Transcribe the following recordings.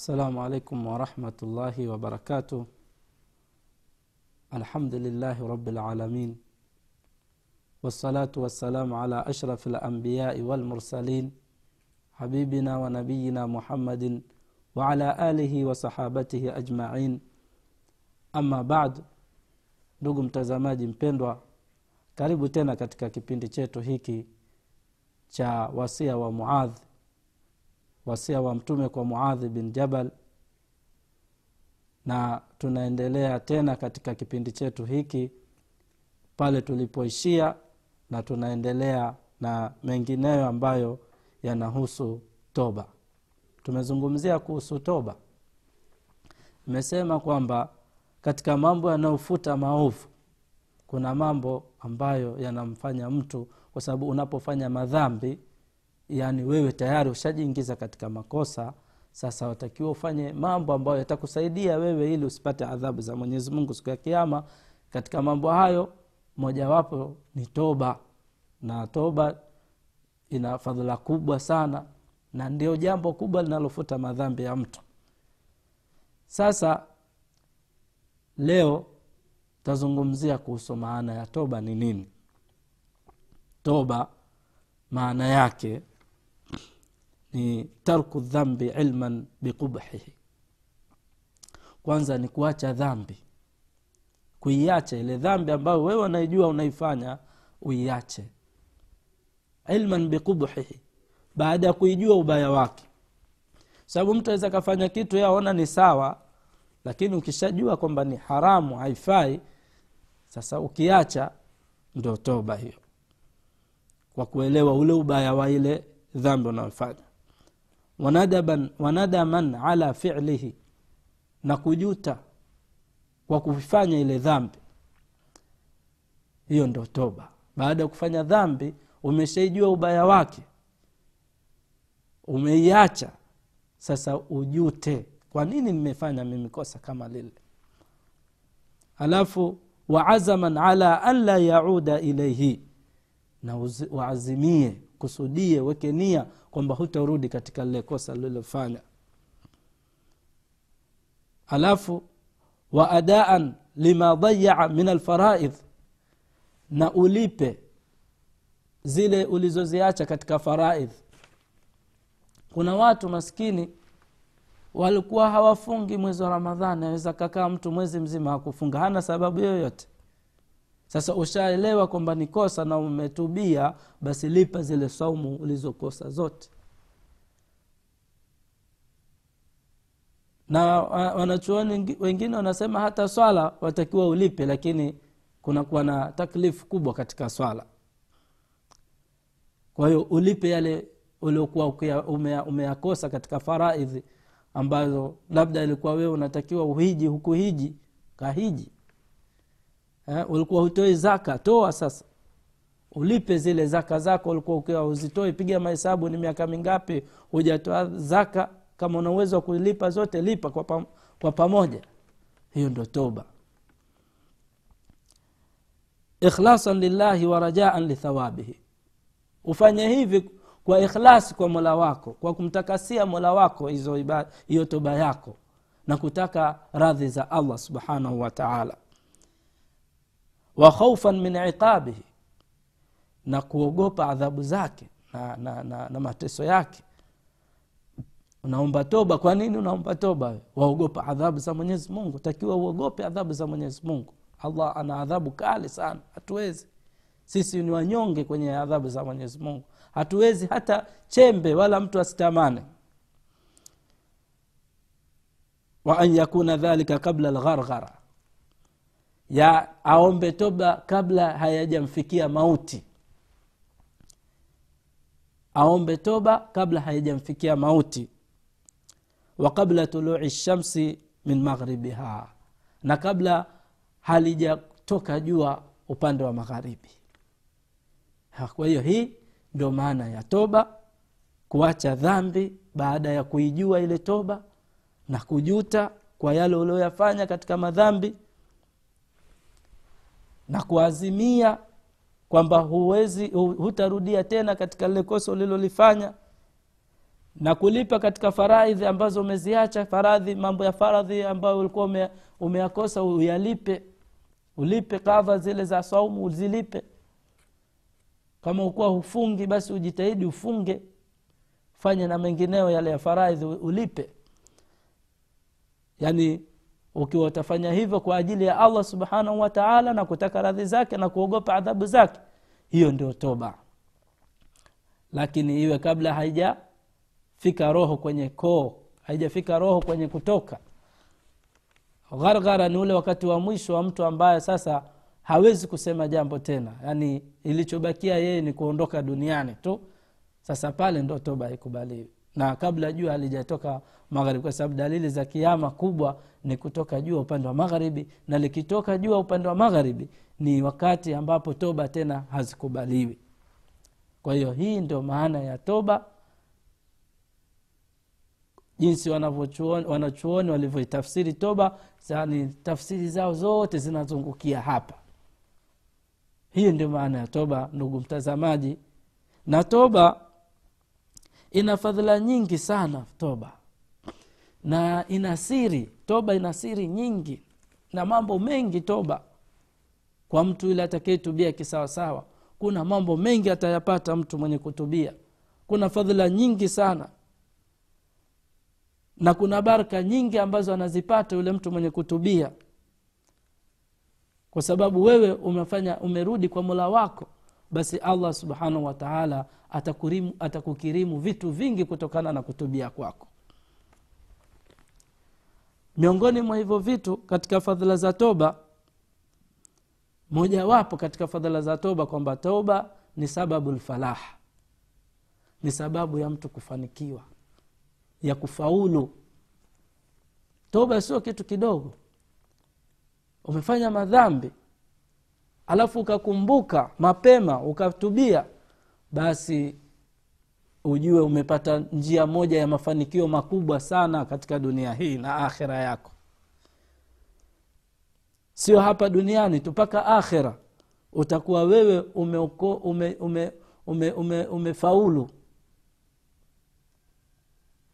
السلام عليكم ورحمة الله وبركاته الحمد لله رب العالمين والصلاة والسلام على أشرف الأنبياء والمرسلين حبيبنا ونبينا محمد وعلى آله وصحابته أجمعين أما بعد ndugu mtazamaji mpendwa karibu tena katika kipindi chetu hiki cha wasia wa muadh wasia wa mtume kwa muadhi bin jabal. Na tunaendelea tena katika kipindi chetu hiki pale tulipoishia na tunaendelea na mengineyo ambayo yanahusu toba. Tumezungumzia kuhusu toba. Imesema kwamba katika mambo yanayofuta maovu kuna mambo ambayo yanamfanya mtu kwa sababu unapofanya madhambi yani wewe tayari ushajiingiza katika makosa sasa watakiwa ufanye mambo ambayo yatakusaidia wewe ili usipate adhabu za mwenyezi mungu siku ya kiama katika mambo hayo mojawapo ni toba. Na toba ina fadhila kubwa sana na ndio jambo kubwa linalofuta madhambi ya mtu. Sasa leo tazungumzia kuhusu maana ya toba ni nini. Toba maana yake ni tarku dhambi ilman biqubhihi. Kwanza ni kuacha dhambi. Kuiacha ile dhambi ambayo wewe unaijua unaifanya uiache. Ilman biqubhihi. Baada ya kuijua ubaya wake. Sababu mtu aweza akafanya kitu yaona ni sawa lakini ukishajua kwamba ni haramu haifai sasa ukiacha ndo toba hiyo. Kwa kuelewa ule ubaya wa ile dhambi unayofanya wanadaban wanadaman ala filihi na kujuta kwa kufanya ile dhambi. Hiyo ndo toba. Baada ya kufanya dhambi umeshaijua ubaya wake umeiacha. Sasa ujute kwa nini nimefanya mimi kosa kama lile? Alafu waazaman ala an la yauda ilaihi na waazimie kusudie weke nia kwamba hutarudi katika lile kosa lililofanya alafu wa adaan lima dayaa min alfaraidh na ulipe zile ulizoziacha katika faraidh. Kuna watu maskini walikuwa hawafungi mwezi wa ramadhani aweza kakaa mtu mwezi mzima hakufunga hana sababu yoyote sasa ushaelewa kwamba ni kosa na umetubia basi lipa zile saumu ulizokosa zote. Na wanachuoni wengine wanasema hata swala watakiwa ulipe lakini kunakuwa na taklifu kubwa katika swala. Kwa hiyo ulipe yale uliokuwa umeyakosa katika faraidhi ambazo labda ilikuwa wewe unatakiwa uhiji hukuhiji kahiji eh, ulikuwa hutoi zaka toa sasa. Ulipe zile zaka zako ulikuwa ukiwa uzitoi piga mahesabu ni miaka mingapi hujatoa zaka. Kama una uwezo wa kulipa zote lipa kwa, pam, kwa pamoja. Hiyo ndo toba. Ikhlasan lillahi wa rajaan lithawabihi ufanye hivi kwa ikhlasi kwa mola wako kwa kumtakasia mola wako hiyo toba yako na kutaka radhi za allah subhanahu wa taala wa khaufan min iqabihi na kuogopa adhabu zake na, na, na, na mateso yake. Unaomba toba kwa nini unaomba toba? Waogopa adhabu za mwenyezi mungu. Takiwa uogope adhabu za mwenyezi mungu. Allah ana adhabu kali sana. Hatuwezi. Sisi ni wanyonge kwenye adhabu za mwenyezi mungu. Hatuwezi hata chembe wala mtu asitamane. Wa an yakuna dhalika kabla lgharghara ya aombe toba kabla hayajamfikia mauti. Aombe toba kabla hayajamfikia mauti. Wa kabla tului shamsi min maghribiha na kabla halijatoka jua upande wa magharibi. Kwa hiyo hii ndio maana ya toba kuacha dhambi baada ya kuijua ile toba na kujuta kwa yale ulioyafanya katika madhambi na kuazimia kwamba huwezi hutarudia tena katika lile kosa ulilolifanya na kulipa katika faradhi ambazo umeziacha faradhi mambo ya faradhi ambayo ulikuwa ume, umeyakosa uyalipe ulipe kadha zile za saumu uzilipe. Kama ukuwa hufungi basi ujitahidi ufunge fanye na mengineo yale ya faraidhi ulipe. Yaani ukiwa utafanya hivyo kwa ajili ya allah subhanahu wataala na kutaka radhi zake na kuogopa adhabu zake hiyo ndio toba. Lakini iwe kabla haijafika roho kwenye koo haijafika roho kwenye kutoka. Gharghara ni ule wakati wa mwisho wa mtu ambaye sasa hawezi kusema jambo tena. Yaani ilichobakia yeye ni kuondoka duniani tu. Sasa pale ndo toba haikubaliwi na kabla jua halijatoka magharibi kwa sababu dalili za kiama kubwa ni kutoka jua upande wa magharibi na likitoka jua upande wa magharibi ni wakati ambapo toba tena hazikubaliwi. Kwa hiyo hii ndio maana ya toba jinsi wanachuoni walivyoitafsiri toba ni tafsiri zao zote zinazungukia hapa. Hii ndio maana ya toba ndugu mtazamaji. Na toba ina fadhila nyingi sana toba. Na ina siri toba ina siri nyingi. Na mambo mengi toba. Kwa mtu yule atakayetubia kisawasawa kuna mambo mengi atayapata mtu mwenye kutubia. Kuna fadhila nyingi sana. Na kuna baraka nyingi ambazo anazipata yule mtu mwenye kutubia. Kwa sababu wewe umefanya umerudi kwa mula wako basi allah subhanahu wataala atakurimu atakukirimu vitu vingi kutokana na kutubia kwako. Miongoni mwa hivyo vitu katika fadhila za toba mojawapo katika fadhila za toba kwamba toba ni sababu lfalah ni sababu ya mtu kufanikiwa ya kufaulu. Toba sio kitu kidogo. Umefanya madhambi alafu ukakumbuka mapema ukatubia basi ujue umepata njia moja ya mafanikio makubwa sana katika dunia hii na akhira yako. Sio hapa duniani tu mpaka akhira utakuwa wewe umeuko, ume, ume, ume, ume, umefaulu.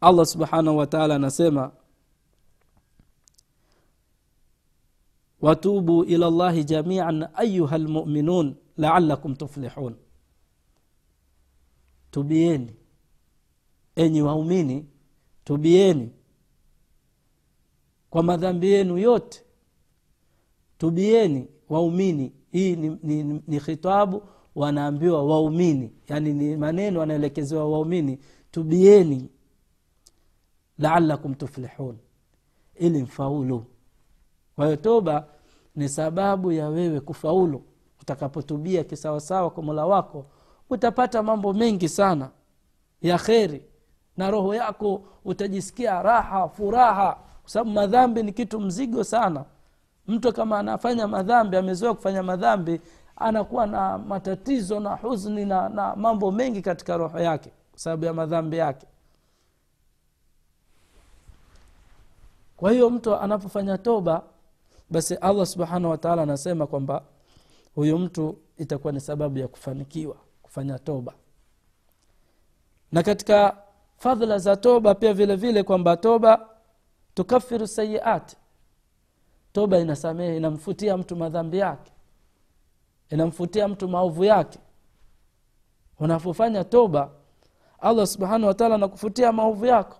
Allah subhanahu wataala anasema watubu ila llahi jamian ayuha lmuminun laalakum tuflihun tubieni. Enyi waumini tubieni. Kwa madhambi yenu yote tubieni waumini. Hii ni, ni, ni khitabu wanaambiwa waumini. Yani ni maneno wanaelekezewa waumini. Tubieni. Laalakum tuflihun. Ili mfaulu. Kwa hiyo toba ni sababu ya wewe kufaulu. Utakapotubia kisawasawa kwa mola wako utapata mambo mengi sana. Ya kheri. Na roho yako utajisikia raha furaha. Kwa sababu madhambi ni kitu mzigo sana. Mtu kama anafanya madhambi amezoea kufanya madhambi anakuwa na matatizo na huzni na, na mambo mengi katika roho yake kwa sababu ya madhambi yake. Kwa hiyo mtu anapofanya toba basi allah subhanahu wataala anasema kwamba huyu mtu itakuwa ni sababu ya kufanikiwa kufanya toba. Na katika fadhila za toba pia vile vile kwamba toba tukafiru sayiat. Toba inasamehe inamfutia mtu madhambi yake inamfutia mtu maovu yake. Unapofanya toba allah subhanahu wataala anakufutia maovu yako.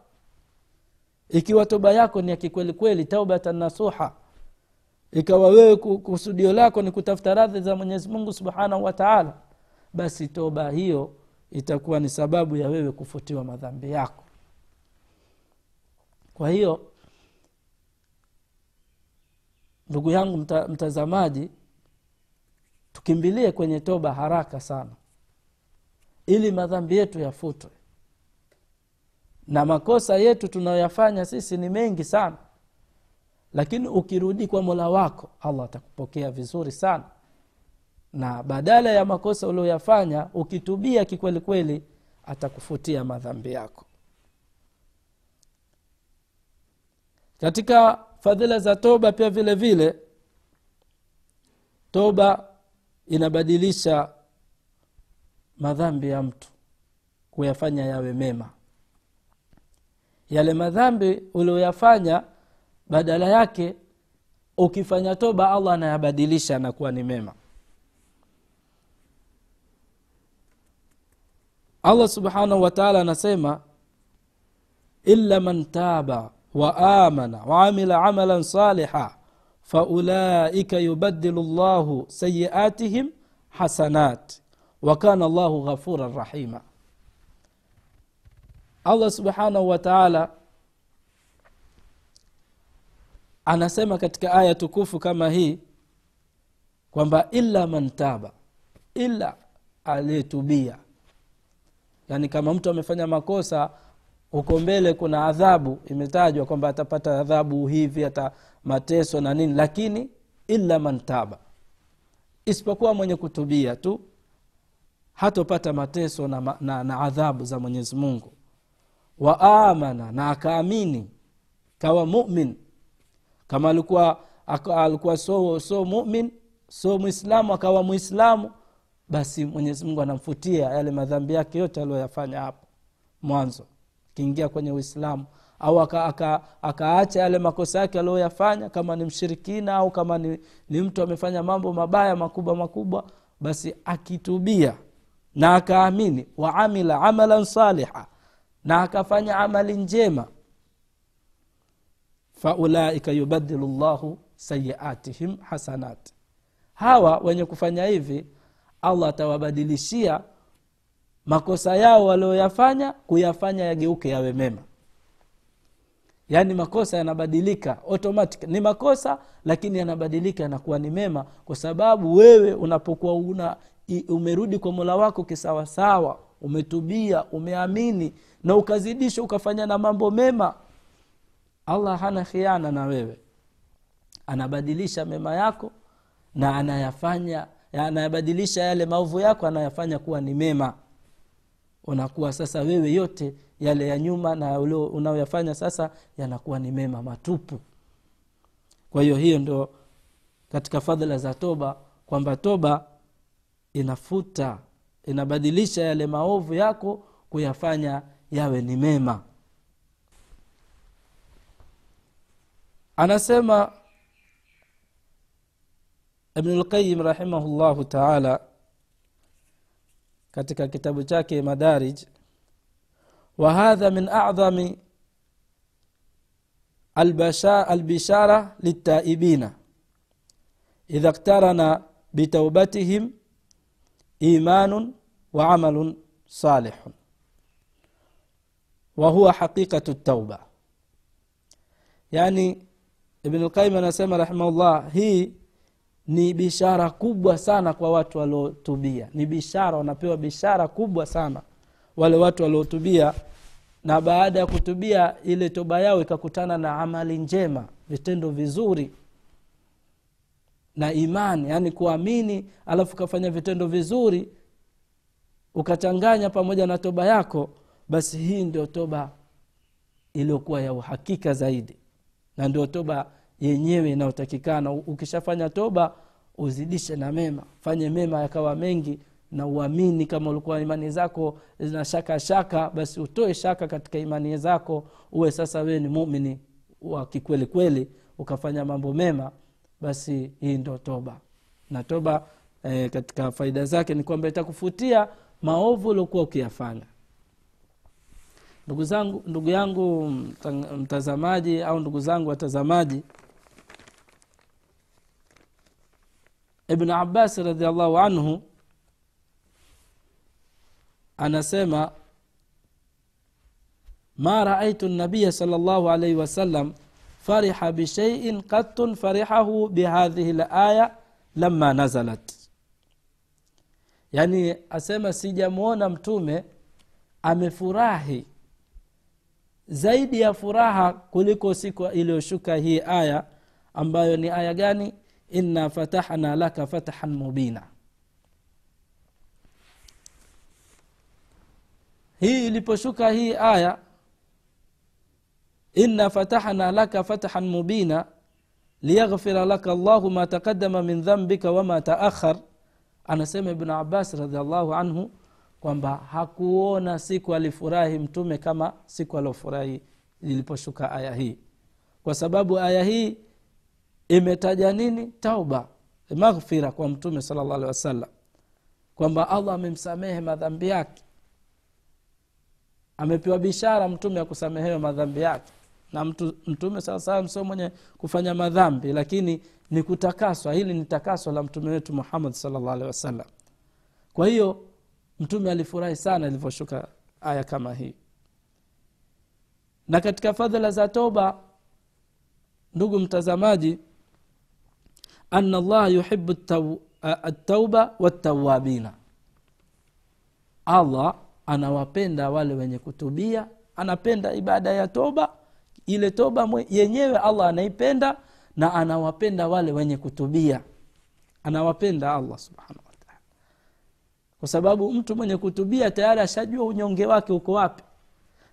Ikiwa toba yako ni ya kikwelikweli taubatan nasuha ikawa wewe kusudio lako ni kutafuta radhi za mwenyezi mungu subhanahu wa taala basi toba hiyo itakuwa ni sababu ya wewe kufutiwa madhambi yako. Kwa hiyo ndugu yangu mta, mtazamaji tukimbilie kwenye toba haraka sana ili madhambi yetu yafutwe. Na makosa yetu tunayoyafanya sisi ni mengi sana lakini ukirudi kwa mola wako allah atakupokea vizuri sana na badala ya makosa ulioyafanya ukitubia kikwelikweli atakufutia madhambi yako. Katika fadhila za toba pia vile vile toba inabadilisha madhambi ya mtu kuyafanya yawe mema. Yale madhambi ulioyafanya badala yake ukifanya toba allah anayabadilisha anakuwa ni mema allah subhanahu wataala anasema illa man taba wa amana waamila amalan saliha faulaika yubadilu llahu sayiatihim hasanat wakana llahu ghafuran rahima allah subhanahu wataala anasema katika aya tukufu kama hii kwamba illa man taba illa aliyetubia yaani kama mtu amefanya makosa huko mbele kuna adhabu imetajwa kwamba atapata adhabu hivi hata mateso na nini lakini illa man taba. Isipokuwa mwenye kutubia tu hatopata mateso na, na, na adhabu za mwenyezi mungu. Wa amana na akaamini kawa mumin. Kama alikuwa alikuwa so, so mumin so mwislamu akawa mwislamu basi mwenyezi mungu anamfutia yale madhambi yake yote aliyoyafanya hapo mwanzo akiingia kwenye uislamu au akaacha aka, aka, yale makosa yake aliyoyafanya kama ni mshirikina au kama ni, ni mtu amefanya mambo mabaya makubwa makubwa basi akitubia na akaamini waamila amalan saliha na akafanya amali njema faulaika yubadilu llahu sayiatihim hasanat. Hawa wenye kufanya hivi allah atawabadilishia makosa yao walioyafanya kuyafanya yageuke yawe mema. Yaani makosa yanabadilika automatic ni makosa lakini yanabadilika yanakuwa ni mema kwa sababu wewe unapokuwa una umerudi kwa mola wako kisawasawa umetubia umeamini na ukazidisha ukafanya na mambo mema allah hana khiana na wewe. Anabadilisha mema yako na anayafanya anayabadilisha yale maovu yako anayafanya kuwa ni mema. Unakuwa sasa wewe yote yale ya nyuma na unaoyafanya sasa yanakuwa ni mema matupu. Kwa hiyo hiyo ndo katika fadhila za toba kwamba toba inafuta inabadilisha yale maovu yako kuyafanya yawe ni mema. Anasema ابن القيم رحمه الله تعالى كتك كتاب شاكي مدارج وهذا من أعظم البشارة للتائبين إذا اقترن بتوبتهم إيمان وعمل صالح وهو حقيقة التوبة يعني ابن القيم نسمى رحمه الله هي ni bishara kubwa sana kwa watu waliotubia. Ni bishara wanapewa bishara kubwa sana. Wale watu waliotubia na baada ya kutubia ile toba yao ikakutana na amali njema vitendo vizuri na imani yaani kuamini alafu ukafanya vitendo vizuri ukachanganya pamoja na toba yako basi hii ndio toba iliyokuwa ya uhakika zaidi. Na ndio toba yenyewe inayotakikana ukishafanya toba uzidishe na mema. Fanye mema yakawa mengi na uamini kama ulikuwa imani zako zina shaka shaka basi utoe shaka katika imani zako. Uwe sasa wewe ni mumini wa kikweli kweli ukafanya mambo mema basi hii ndo toba. Na toba e, katika faida zake ni kwamba itakufutia maovu uliokuwa ukiyafanya. Ndugu zangu ndugu yangu mtazamaji au ndugu zangu watazamaji ibn abbas radiallahu anhu anasema ma raaitu nabiya sal llahu alaihi wasallam fariha bishaiin qattun farihahu bihadhihi laya lama nazalat. Yaani asema sijamwona mtume amefurahi zaidi ya furaha kuliko siku iliyoshuka hii aya. Ambayo ni aya gani inna fatahna laka fathan mubina. Hii iliposhuka hii aya inna fatahna laka fathan mubina liyaghfira laka llahu ma taqadama min dhambika wama taakhar anasema ibnu abbas radiallahu anhu kwamba hakuona siku alifurahi mtume kama siku aliofurahi iliposhuka aya hii. Kwa sababu aya hii imetaja nini? Tauba. Maghfira kwa mtume sala llah alehi wasallam. Kwamba allah amemsamehe madhambi yake. Amepewa bishara mtume akusamehewa madhambi yake. Na mtu, mtume saa salam sio mwenye kufanya madhambi lakini ni kutakaswa. Hili ni takaswa la mtume wetu muhammad salllah alehi wasallam. Kwa hiyo mtume alifurahi sana ilivyoshuka aya kama hii. Na katika fadhila za toba ndugu mtazamaji ana llaha yuhibu tauba watawabina allah anawapenda wale wenye kutubia anapenda ibada ya toba. Ile toba yenyewe allah anaipenda na anawapenda wale wenye kutubia. Anawapenda allah subhanahu wataala kwa sababu mtu mwenye kutubia tayari ashajua unyonge wake uko wapi.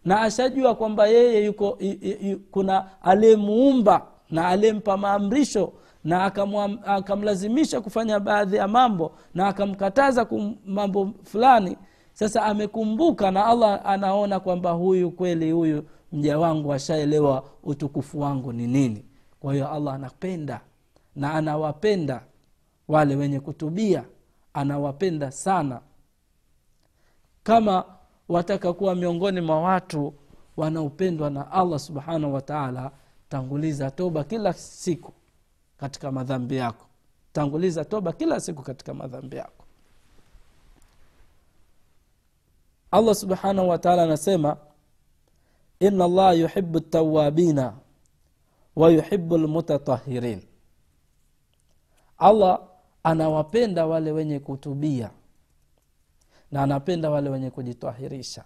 Na ashajua kwamba yeye yuko y, y, y, kuna aliyemuumba na aliyempa maamrisho na akamlazimisha kufanya baadhi ya mambo na akamkataza mambo fulani. Sasa amekumbuka na allah anaona kwamba huyu kweli huyu mja wangu ashaelewa utukufu wangu ni nini. Kwa hiyo allah anapenda na anawapenda wale wenye kutubia anawapenda sana. Kama wataka kuwa miongoni mwa watu wanaopendwa na allah subhanahu wataala tanguliza toba kila siku katika madhambi yako. Tanguliza toba kila siku katika madhambi yako. Allah subhanahu wataala anasema ina llaha yuhibu ltawabina wa yuhibu lmutatahirin allah anawapenda wale wenye kutubia na anapenda wale wenye kujitahirisha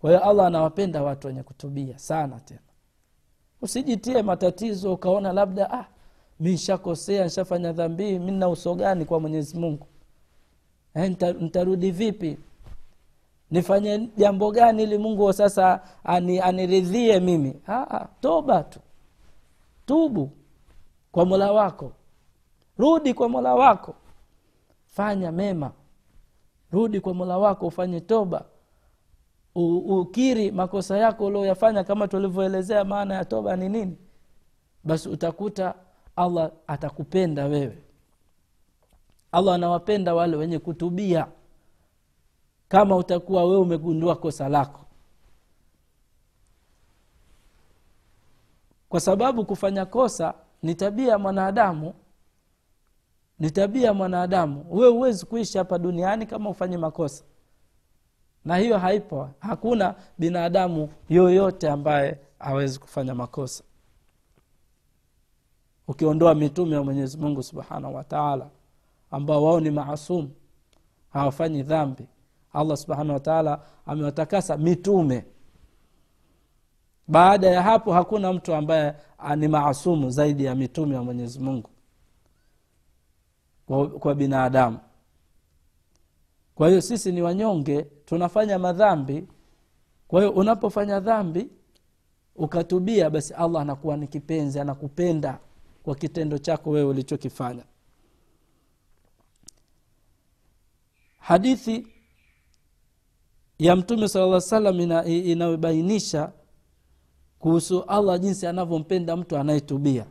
kwa hiyo allah anawapenda watu wenye kutubia sana tena. Usijitie matatizo ukaona labda ah mi nshakosea nshafanya dhambii mi nna uso gani kwa mwenyezi mungu? Eh, ntarudi vipi? Nifanye jambo gani ili mungu sasa ani, aniridhie mimi? Aa, toba tu. Tubu kwa mola wako. Rudi kwa mola wako. Fanya mema. Rudi kwa mola wako ufanye toba. U, ukiri makosa yako ulioyafanya kama tulivyoelezea maana ya toba ni nini? Basi utakuta allah atakupenda wewe. Allah anawapenda wale wenye kutubia. Kama utakuwa wewe umegundua kosa lako. Kwa sababu kufanya kosa ni tabia ya mwanadamu. Ni tabia ya mwanadamu. Wewe huwezi kuishi hapa duniani kama ufanye makosa. Na hiyo haipo. Hakuna binadamu yoyote ambaye awezi kufanya makosa ukiondoa mitume wa mwenyezi mungu subhanahu wataala ambao wao ni maasum hawafanyi dhambi. Allah subhanahu wataala amewatakasa mitume. Baada ya hapo hakuna mtu ambaye ni maasumu zaidi ya mitume wa mwenyezi mungu kwa, binadamu. Kwa hiyo sisi ni wanyonge tunafanya madhambi. Kwa hiyo unapofanya dhambi ukatubia basi allah anakuwa ni kipenzi anakupenda kwa kitendo chako wewe ulichokifanya. Hadithi ya mtume sala salam inayobainisha ina kuhusu allah jinsi anavyompenda mtu anayetubia.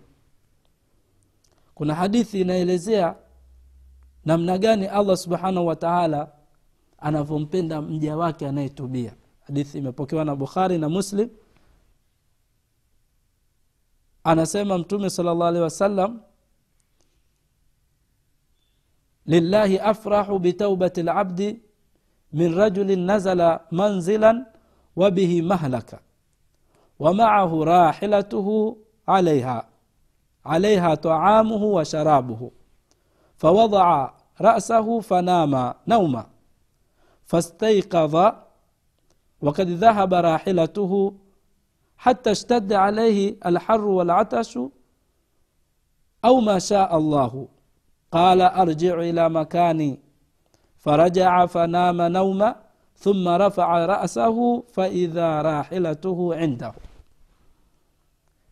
Kuna hadithi inaelezea namna gani allah subhanahu wataala anavyompenda mja wake anayetubia. Hadithi imepokewa na bukhari na muslim anasema mtume sala llah alehi wasallam lillahi afrahu bitaubati labdi min rajulin nazala manzilan wabihi mahlaka ومعه راحلته عليها عليها طعامه وشرابه فوضع رأسه فنام نوما فاستيقظ وقد ذهب راحلته hata shtadda alaihi alharu walatashu au ma shaa allahu qala arjicu ila makani farajaca fanama nauma thumma rafaca rasahu faidha rahilatuhu indahu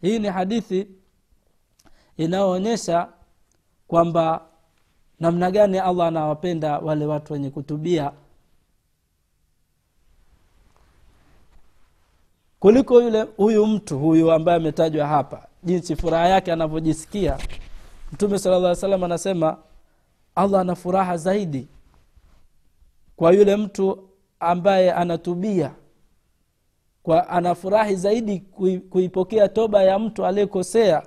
hii ni hadithi inayoonyesha kwamba namna gani allah anawapenda wale watu wenye kutubia. Kuliko yule huyu mtu huyu ambaye ametajwa hapa jinsi furaha yake anavyojisikia. Mtume sala llah salam anasema allah ana furaha zaidi kwa yule mtu ambaye anatubia. Kwa anafurahi zaidi kuipokea toba ya mtu aliyekosea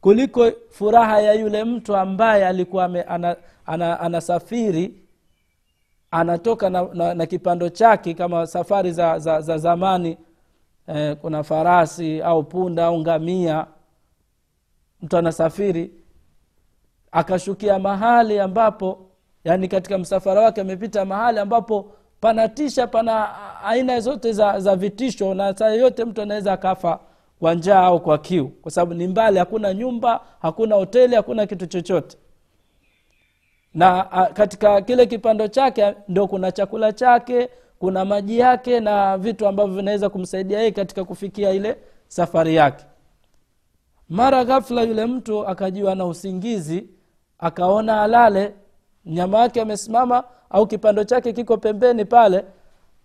kuliko furaha ya yule mtu ambaye alikuwa ame, ana, ana, anasafiri anatoka na, na, na kipando chake kama safari za, za, za zamani eh, kuna farasi au punda au ngamia mtu anasafiri akashukia mahali ambapo yani katika msafara wake amepita mahali ambapo panatisha pana aina zote za, za vitisho na saa yoyote mtu anaweza akafa kwa njaa au kwa kiu kwa sababu ni mbali hakuna nyumba hakuna hoteli hakuna kitu chochote. Na a, katika kile kipando chake ndo kuna chakula chake kuna maji yake na vitu ambavyo vinaweza kumsaidia yeye katika kufikia ile safari yake. Mara ghafla yule mtu akajiwa na usingizi akaona alale nyama wake amesimama au kipando chake kiko pembeni pale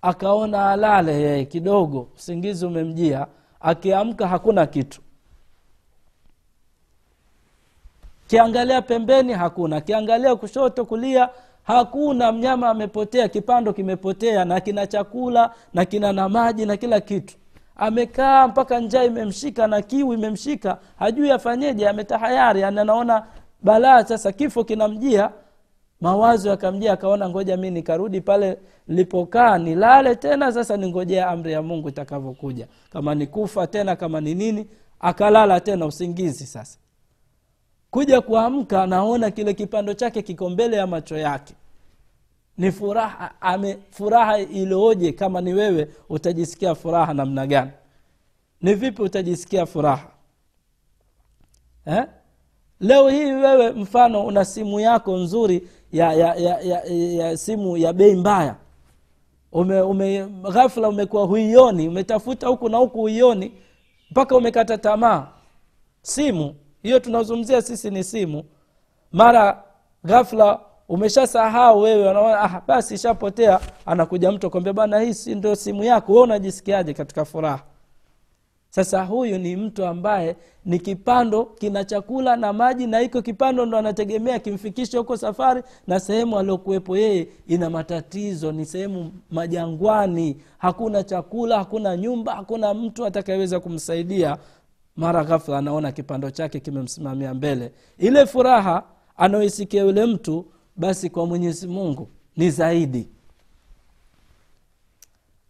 akaona alale yeye kidogo usingizi umemjia akiamka hakuna kitu. Kiangalia pembeni hakuna kiangalia kushoto kulia hakuna mnyama amepotea kipando kimepotea na kina chakula na kina na maji na kila kitu. Amekaa mpaka njaa imemshika na kiu imemshika hajui afanyeje ametahayari anaona balaa. Sasa kifo kinamjia mawazo yakamjia akaona ngoja mi nikarudi pale lipokaa nilale tena sasa ningojea amri ya mungu itakavyokuja. Kama ni tena kama ni nini akalala tena usingizi sasa kuja kuamka anaona kile kipando chake kiko mbele ya macho yake. Ni furaha ame furaha ilioje kama ni wewe utajisikia furaha namna gani? Ni vipi utajisikia furaha? Eh? leo hii wewe mfano una simu yako nzuri ya, ya, ya, ya, ya simu ya bei mbaya. Ume, ume ghafla umekuwa huioni umetafuta huku na huku huioni mpaka umekata tamaa. Simu hiyo tunazungumzia sisi ni simu. Mara ghafla umeshasahau wewe ah, basi ishapotea anakuja mtu akwambia bana hii ndio simu yako we unajisikiaje katika furaha? Sasa huyu ni mtu ambaye ni kipando kina chakula na maji na hiko kipando ndo anategemea kimfikishe huko safari na sehemu aliokuwepo yeye ina matatizo ni sehemu majangwani. Hakuna chakula hakuna nyumba hakuna mtu atakayeweza kumsaidia mara ghafla anaona kipando chake kimemsimamia mbele. Ile furaha anayoisikia yule mtu basi kwa mwenyezi mungu ni zaidi.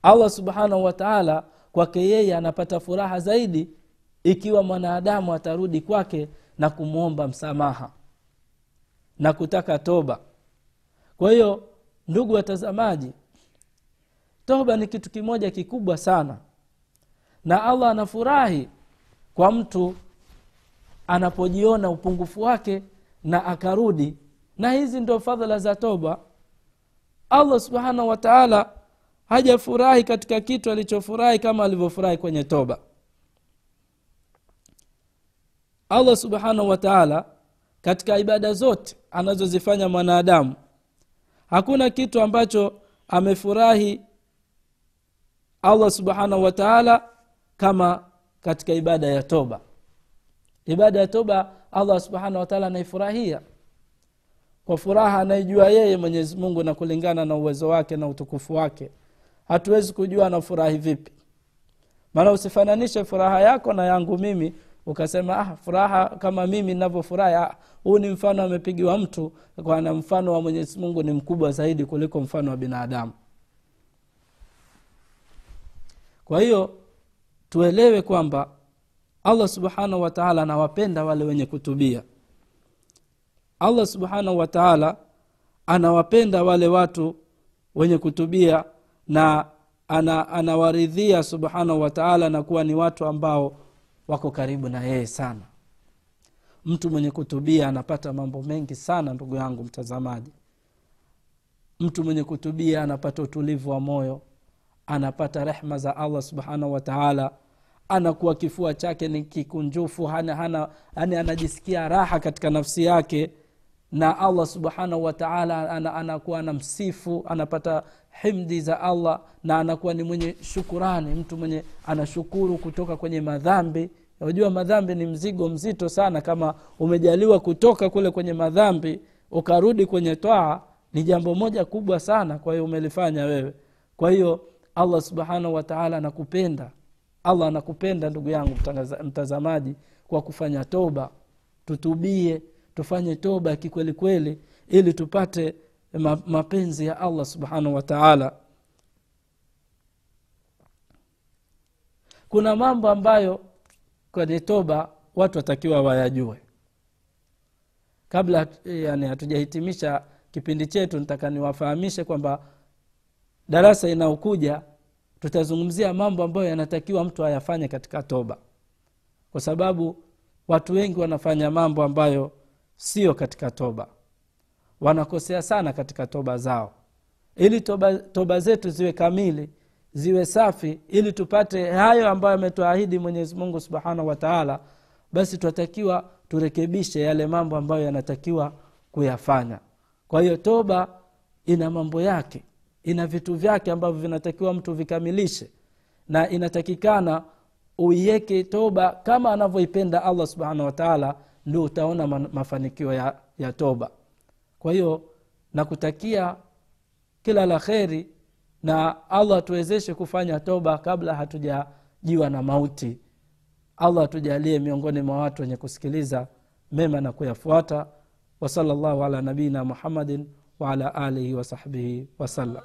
Allah subhanahu wataala kwake yeye anapata furaha zaidi ikiwa mwanadamu atarudi kwake na kumwomba msamaha na kutaka toba. Kwa hiyo ndugu watazamaji toba ni kitu kimoja kikubwa sana. Na allah anafurahi kwa mtu anapojiona upungufu wake na akarudi. Na hizi ndo fadhala za toba. Allah subhanahu wataala hajafurahi katika kitu alichofurahi kama alivyofurahi kwenye toba. Allah subhanahu wataala katika ibada zote anazozifanya mwanadamu hakuna kitu ambacho amefurahi allah subhanahu wataala kama katika ibada ya toba. Ibada ya toba allah subhanahu wataala anaifurahia. Kwa furaha anaijua yeye mwenyezi mungu na kulingana na uwezo wake na utukufu wake. Hatuwezi kujua anafurahi vipi. Maana usifananishe furaha yako na yangu mimi ukasema ah, furaha kama mimi navyofurahi ah, huu ni mfano amepigiwa mtu kwana mfano wa mwenyezi mungu ni mkubwa zaidi kuliko mfano wa binadamu. Kwa hiyo tuelewe kwamba allah subhanahu wataala anawapenda wale wenye kutubia. Allah subhanahu wataala anawapenda wale watu wenye kutubia na ana, anawaridhia subhanahu wataala na kuwa ni watu ambao wako karibu na yeye sana. Mtu mwenye kutubia anapata mambo mengi sana ndugu yangu mtazamaji. Mtu mwenye kutubia anapata utulivu wa moyo anapata rehma za allah subhanahu wataala anakuwa kifua chake ni kikunjufu hana, hana, yani anajisikia raha katika nafsi yake. Na allah subhanahu wataala anakuwa ana anamsifu anapata himdi za allah na anakuwa ni mwenye shukurani mtu mwenye anashukuru kutoka kwenye madhambi. Unajua madhambi ni mzigo mzito sana. Kama umejaliwa kutoka kule kwenye madhambi ukarudi kwenye twaa ni jambo moja kubwa sana kwa hiyo umelifanya wewe. Kwa hiyo allah subhanahu wataala anakupenda allah anakupenda ndugu yangu mtazamaji kwa kufanya toba. Tutubie tufanye toba kikweli kweli ili tupate mapenzi ya allah subhanahu wataala kuna mambo ambayo kwenye toba watu watakiwa wayajue. Kabla yani hatujahitimisha kipindi chetu nitaka niwafahamishe kwamba darasa inaokuja tutazungumzia mambo ambayo yanatakiwa mtu ayafanye katika toba. Kwa sababu watu wengi wanafanya mambo ambayo sio katika toba. Wanakosea sana katika toba zao. Ili toba, toba zetu ziwe kamili ziwe safi ili tupate hayo ambayo ametuahidi mwenyezi mungu subhanahu wataala basi tunatakiwa turekebishe yale mambo ambayo yanatakiwa kuyafanya. Kwa hiyo toba ina mambo yake ina vitu vyake ambavyo vinatakiwa mtu vikamilishe. Na inatakikana uiweke toba kama anavyoipenda allah subhanahu wataala ndio utaona mafanikio ya, ya toba. Kwa hiyo nakutakia kila la kheri na allah atuwezeshe kufanya toba kabla hatujajiwa na mauti. Allah atujalie miongoni mwa watu wenye kusikiliza mema na kuyafuata. Wasala llahu ala nabiina muhammadin وعلى آله وصحبه وسلم.